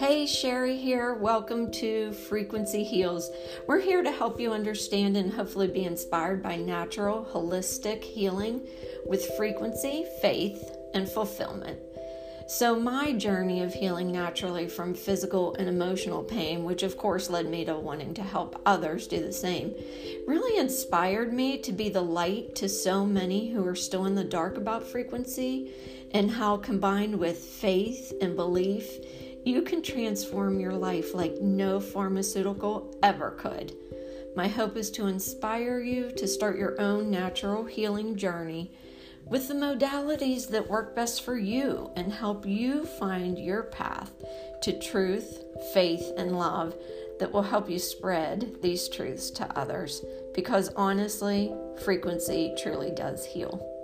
Hey, Sherry here. Welcome to Frequency Heals. We're here to help you understand and hopefully be inspired by natural, holistic healing with frequency, faith, and fulfillment. So, my journey of healing naturally from physical and emotional pain, which of course led me to wanting to help others do the same, really inspired me to be the light to so many who are still in the dark about frequency and how combined with faith and belief you can transform your life like no pharmaceutical ever could. My hope is to inspire you to start your own natural healing journey with the modalities that work best for you and help you find your path to truth, faith, and love that will help you spread these truths to others because honestly, frequency truly does heal.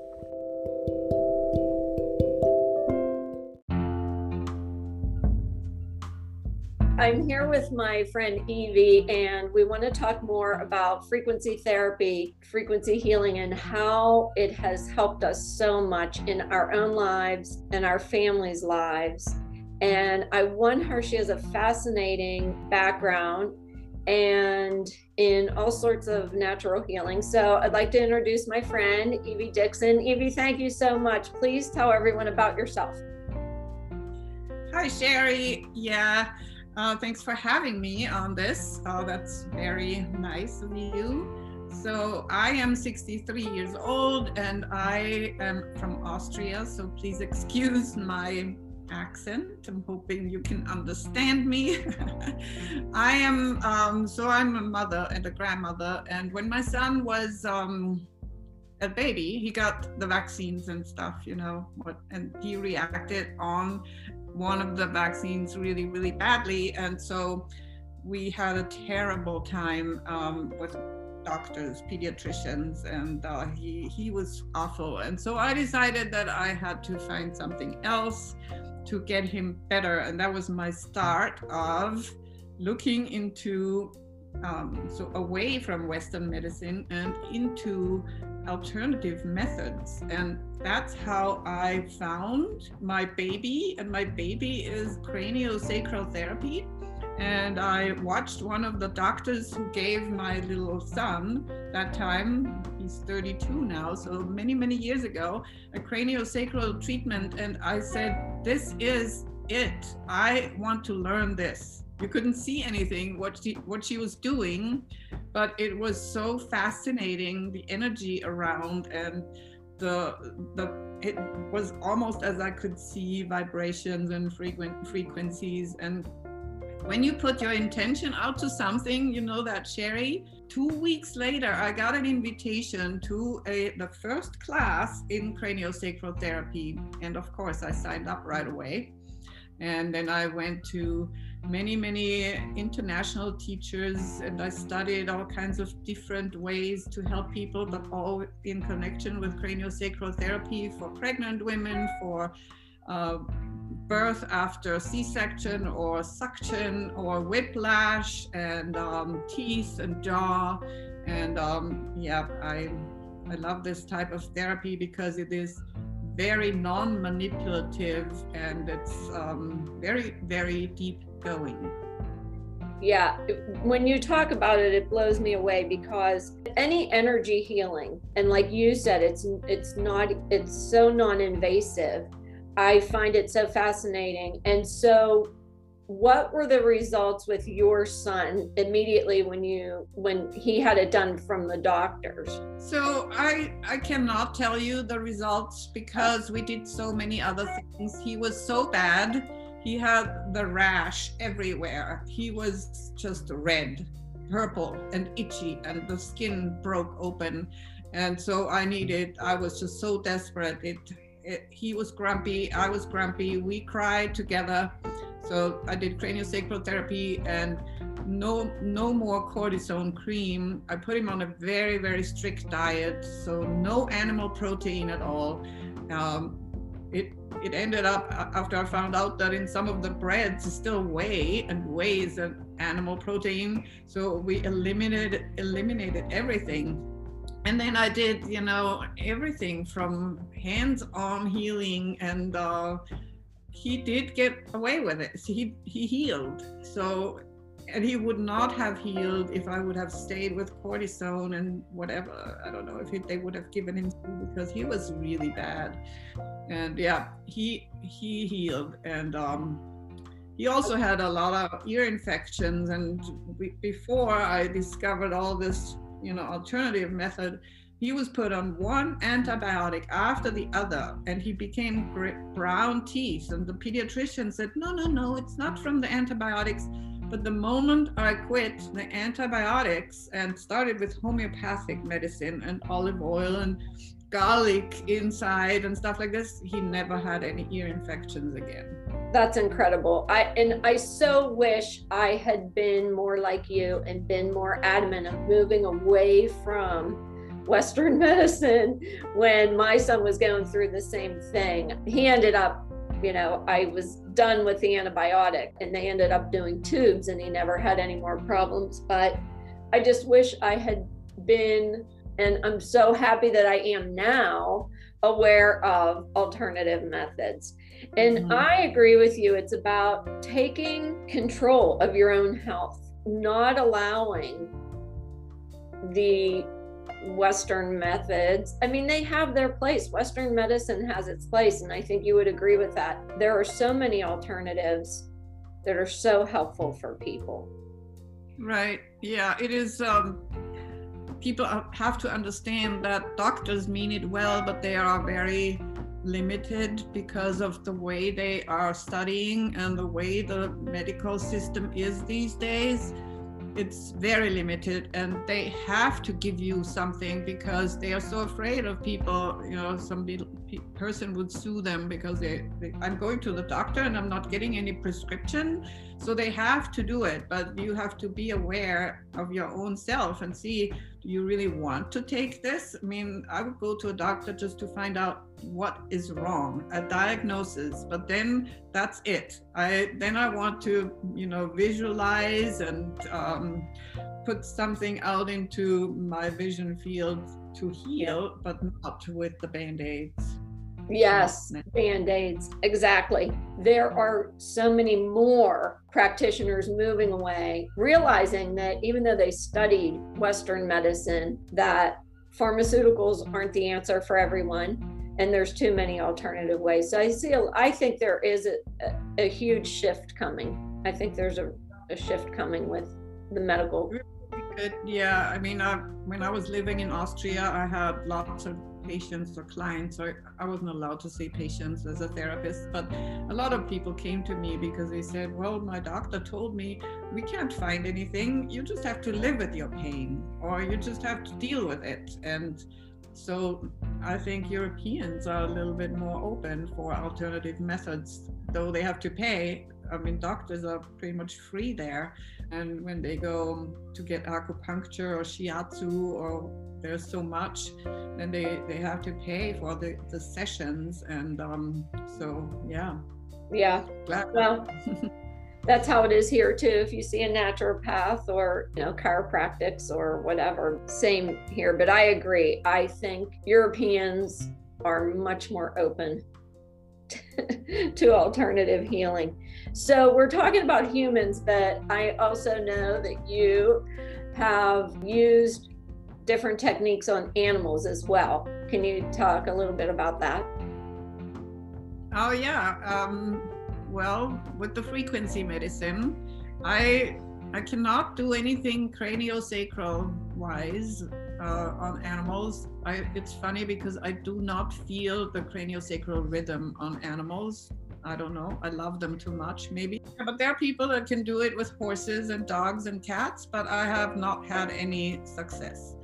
I'm here with my friend Evie, and we want to talk more about frequency therapy, frequency healing, and how it has helped us so much in our own lives and our families' lives. And I want her, she has a fascinating background and in all sorts of natural healing. So I'd like to introduce my friend, Evie Dixon. Evie, thank you so much. Please tell everyone about yourself. Hi, Sherry. Yeah. Uh, thanks for having me on this. Uh, that's very nice of you. So I am 63 years old and I am from Austria. So please excuse my accent. I'm hoping you can understand me. I am, um, so I'm a mother and a grandmother. And when my son was um, a baby, he got the vaccines and stuff, you know, what, and he reacted on one of the vaccines really, really badly. And so we had a terrible time um, with doctors, pediatricians, and uh, he, he was awful. And so I decided that I had to find something else to get him better. And that was my start of looking into um, so away from Western medicine and into alternative methods. And that's how I found my baby. And my baby is craniosacral therapy. And I watched one of the doctors who gave my little son that time, he's 32 now, so many, many years ago, a craniosacral treatment. And I said, This is it. I want to learn this you couldn't see anything what she what she was doing but it was so fascinating the energy around and the the it was almost as i could see vibrations and frequent frequencies and when you put your intention out to something you know that sherry two weeks later i got an invitation to a the first class in craniosacral therapy and of course i signed up right away. And then i went to many, many international teachers, and I studied all kinds of different ways to help people, but all in connection with craniosacral therapy for pregnant women, for uh, birth after C-section or suction or whiplash and um, teeth and jaw. And um, yeah, I, I love this type of therapy because it is very non-manipulative and it's um, very, very deep going. Yeah when you talk about it it blows me away because any energy healing and like you said it's it's not it's so non-invasive. I find it so fascinating and so what were the results with your son immediately when you when he had it done from the doctors so i i cannot tell you the results because we did so many other things he was so bad he had the rash everywhere. He was just red, purple, and itchy, and the skin broke open. And so I needed, I was just so desperate. It, it he was grumpy, I was grumpy. We cried together. So I did craniosacral therapy and no no more cortisone cream. I put him on a very very strict diet, so no animal protein at all. Um, it it ended up after I found out that in some of the breads still whey and whey is an animal protein. So we eliminated eliminated everything. And then I did, you know, everything from hands-on healing and uh, he did get away with it. He he healed. So and he would not have healed if I would have stayed with cortisone and whatever. I don't know if he, they would have given him because he was really bad. And yeah, he he healed and um he also had a lot of ear infections and before I discovered all this, you know, alternative method, he was put on one antibiotic after the other and he became brown teeth. And the pediatrician said no no no it's not from the antibiotics. But the moment i quit the antibiotics and started with homeopathic medicine and olive oil and garlic inside and stuff like this he never had any ear infections again. That's incredible. I and i so wish i had been more like you and been more adamant of moving away from Western medicine when my son was going through the same thing. He ended up, you know, I was done with the antibiotic and they ended up doing tubes and he never had any more problems. But I just wish I had been, and I'm so happy that I am now aware of alternative methods. And mm-hmm. I agree with you. It's about taking control of your own health, not allowing the Western methods. I mean, they have their place. Western medicine has its place. And I think you would agree with that. There are so many alternatives that are so helpful for people. Right. Yeah. It is. Um, people have to understand that doctors mean it well, but they are very limited because of the way they are studying and the way the medical system is these days it's very limited and they have to give you something because they are so afraid of people you know some person would sue them because they, they, i'm going to the doctor and i'm not getting any prescription. So they have to do it but you have to be aware of your own self and see do you really want to take this? I mean i would go to a doctor just to find out what is wrong a diagnosis but then that's it. I then i want to you know visualize and um, put something out into my vision field to heal but not with the band-aids Yes, band aids. Exactly. There are so many more practitioners moving away, realizing that even though they studied Western medicine, that pharmaceuticals aren't the answer for everyone and there's too many alternative ways. So I see, I think there is a, a, a, huge shift coming. I think there's a, a shift coming with the medical. Mm-hmm. Yeah, I mean, I, when I was living in Austria, I had lots of patients or clients. I wasn't allowed to see patients as a therapist, but a lot of people came to me because they said, "Well, my doctor told me we can't find anything. You just have to live with your pain, or you just have to deal with it." And so I think Europeans are a little bit more open for alternative methods, though they have to pay. I mean, doctors are pretty much free there. And when they go to get acupuncture or shiatsu or there's so much, then they, they have to pay for the, the sessions. And um, so, yeah. Yeah. Glad. Well, that's how it is here too. If you see a naturopath or you know chiropractics or whatever, same here. But I agree. I think Europeans are much more open to alternative healing. So we're talking about humans, but I also know that you have used different techniques on animals as well. Can you talk a little bit about that? Oh yeah. Um well with the frequency medicine. I I cannot do anything craniosacral wise uh, on animals. I, it's funny because I do not feel the craniosacral rhythm on animals. I don't know. I love them too much, maybe. But there are people that can do it with horses and dogs and cats, but I have not had any success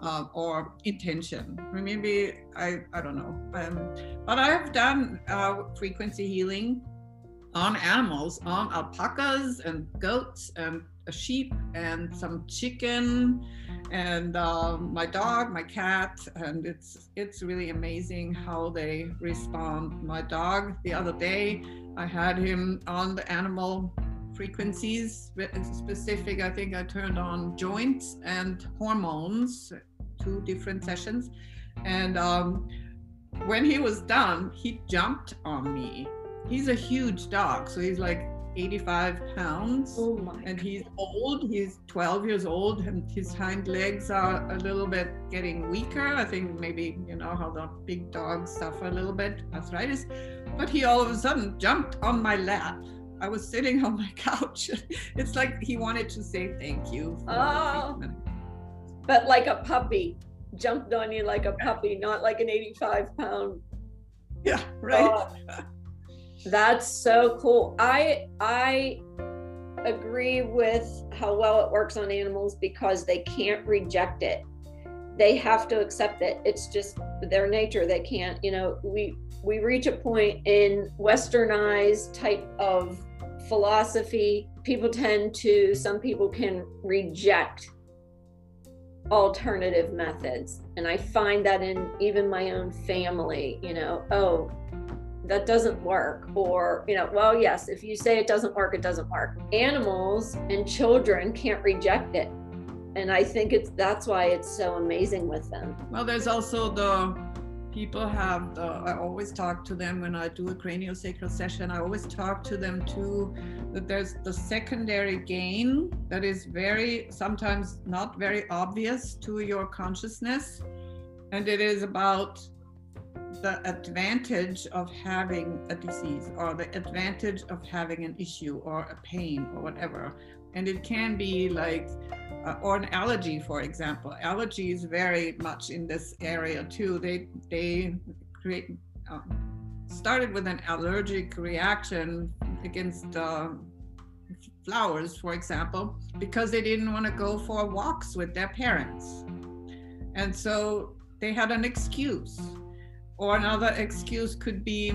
uh, or intention. Maybe I, I don't know. Um, but I have done uh, frequency healing on animals, on alpacas and goats and a sheep and some chicken and um, my dog, my cat, and it's it's really amazing how they respond. My dog, the other day, I had him on the animal frequencies specific. I think I turned on joints and hormones, two different sessions, and um, when he was done, he jumped on me he's a huge dog. So he's like 85 pounds. Oh my. And he's old. He's 12 years old, and his hind legs are a little bit getting weaker. I think maybe you know how the big dogs suffer a little bit arthritis. But he all of a sudden jumped on my lap. I was sitting on my couch. it's like he wanted to say thank you. oh. But like a puppy, jumped on you like a puppy, not like an 85 pound. Yeah, right. Oh. That's so cool. I I agree with how well it works on animals because they can't reject it. They have to accept it. It's just their nature. They can't, you know, we we reach a point in westernized type of philosophy. People tend to some people can reject alternative methods. And I find that in even my own family, you know, oh, that doesn't work or you know well yes if you say it doesn't work it doesn't work. Animals and children can't reject it. And i think it's that's why it's so amazing with them. Well there's also the people have the i always talk to them when i do a craniosacral session. I always talk to them too that there's the secondary gain that is very sometimes not very obvious to your consciousness. And it is about the advantage of having a disease or the advantage of having an issue or a pain or whatever. And it can be like, uh, or an allergy, for example. Allergies very much in this area too. They they create um, started with an allergic reaction against uh, flowers, for example, because they didn't want to go for walks with their parents, and so they had an excuse or another excuse could be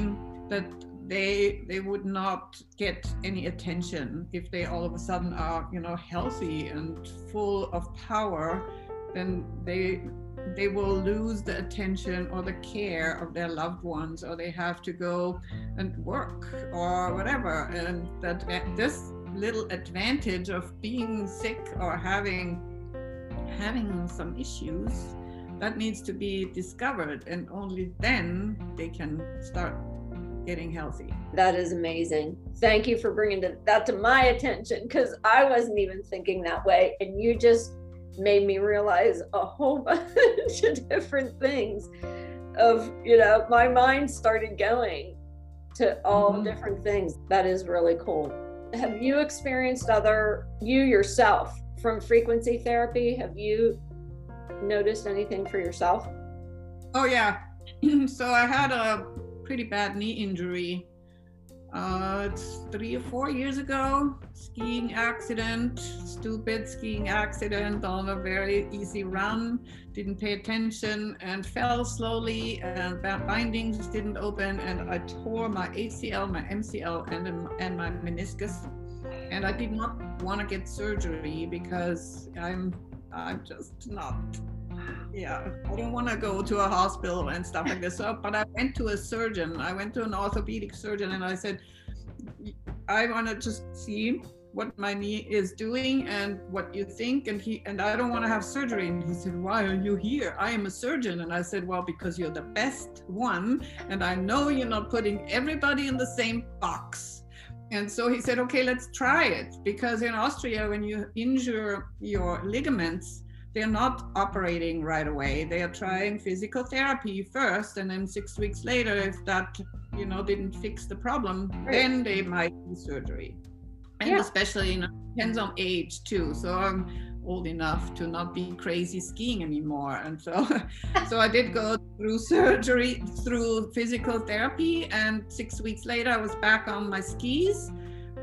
that they they would not get any attention if they all of a sudden are you know healthy and full of power then they they will lose the attention or the care of their loved ones or they have to go and work or whatever. And that this little advantage of being sick or having having some issues that needs to be discovered and only then they can start getting healthy. That is amazing. Thank you for bringing that to my attention because i wasn't even thinking that way and you just made me realize a whole bunch of different things of you know my mind started going to all mm-hmm. different things. That is really cool. Have you experienced other you yourself from frequency therapy have you noticed anything for yourself? Oh, yeah. so I had a pretty bad knee injury. Uh, it's three or four years ago. Skiing accident, stupid skiing accident on a very easy run. Didn't pay attention and fell slowly, and bindings didn't open, and I tore my ACL, my MCL, and and my meniscus. And I did not want to get surgery because I'm I'm just not. Yeah, I don't want to go to a hospital and stuff like this. So, but I went to a surgeon. I went to an orthopedic surgeon, and I said, I want to just see what my knee is doing and what you think and he and I don't want to have surgery and he said why are you here I am a surgeon and I said well because you're the best one and I know you're not putting everybody in the same box and so he said, okay, let's try it. Because in Austria, when you injure your ligaments, they're not operating right away. They are trying physical therapy first, and then six weeks later, if that you know didn't fix the problem, right. then they might do surgery. And yeah. especially you know, depends on age too. So I'm old enough to not be crazy skiing anymore, and so so I did go through surgery, through physical therapy, and six weeks later I was back on my skis.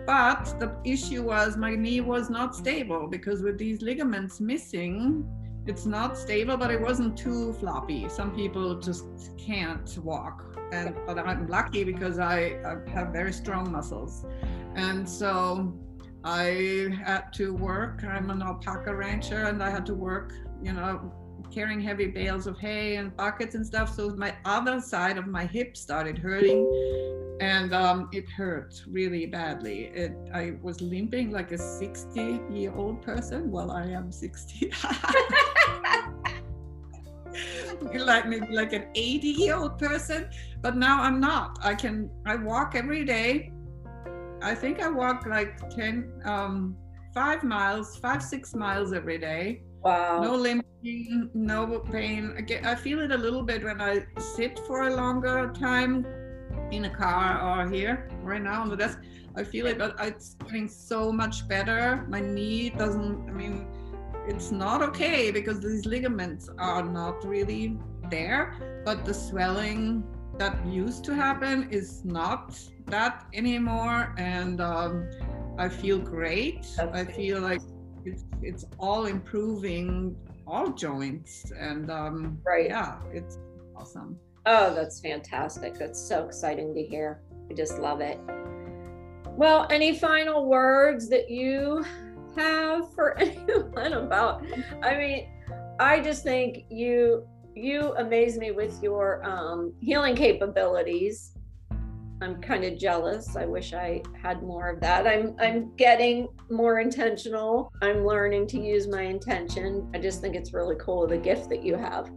But the issue was my knee was not stable because with these ligaments missing, it's not stable, but it wasn't too floppy. Some people just can't walk. And but I'm lucky because I, I have very strong muscles. And so I had to work. I'm an alpaca rancher and I had to work, you know, carrying heavy bales of hay and buckets and stuff. So my other side of my hip started hurting and um, it hurt really badly. It, I was limping like a 60 year old person. Well, I am 60. like maybe like an 80 year old person but now i'm not i can i walk every day i think i walk like 10 um five miles five six miles every day. Wow. No limping no pain. I feel it a little bit when i sit for a longer time in a car or here right now on the desk. I feel it but it's getting so much better. My knee doesn't i mean it's not okay because these ligaments are not really there but the swelling that used to happen is not that anymore and um, i feel great. That's i feel like it's, it's all improving all joints and um, right. yeah it's awesome. Oh that's fantastic. That's so exciting to hear. I just love it. Well any final words that you have for anyone about i mean i just think you you amaze me with your um, healing capabilities. I'm kind of jealous. I wish i had more of that. I'm i'm getting more intentional. I'm learning to use my intention. I just think it's really cool the gift that you have.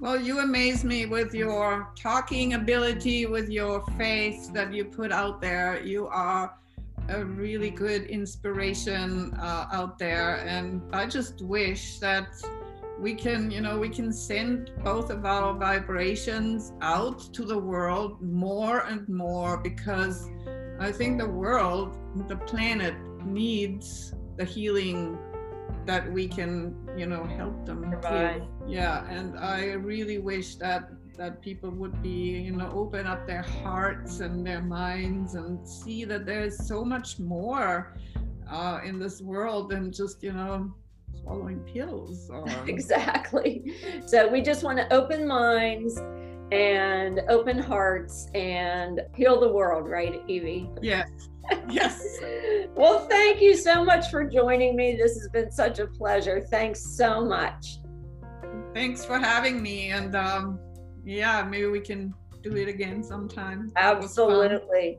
Well, you amaze me with your talking ability, with your faith that you put out there. You are a really good inspiration uh, out there. And I just wish that we can, you know, we can send both of our vibrations out to the world more and more because I think the world, the planet needs the healing that we can, you know, help them. Provide. Yeah. And I really wish that that people would be you know open up their hearts and their minds and see that there's so much more uh, in this world than just you know swallowing pills exactly. So we just want to open minds and open hearts and heal the world right evie? Yes. Yes. Well thank you so much for joining me. This has been such a pleasure. Thanks so much. Thanks for having me and um yeah, maybe we can do it again sometime. Absolutely.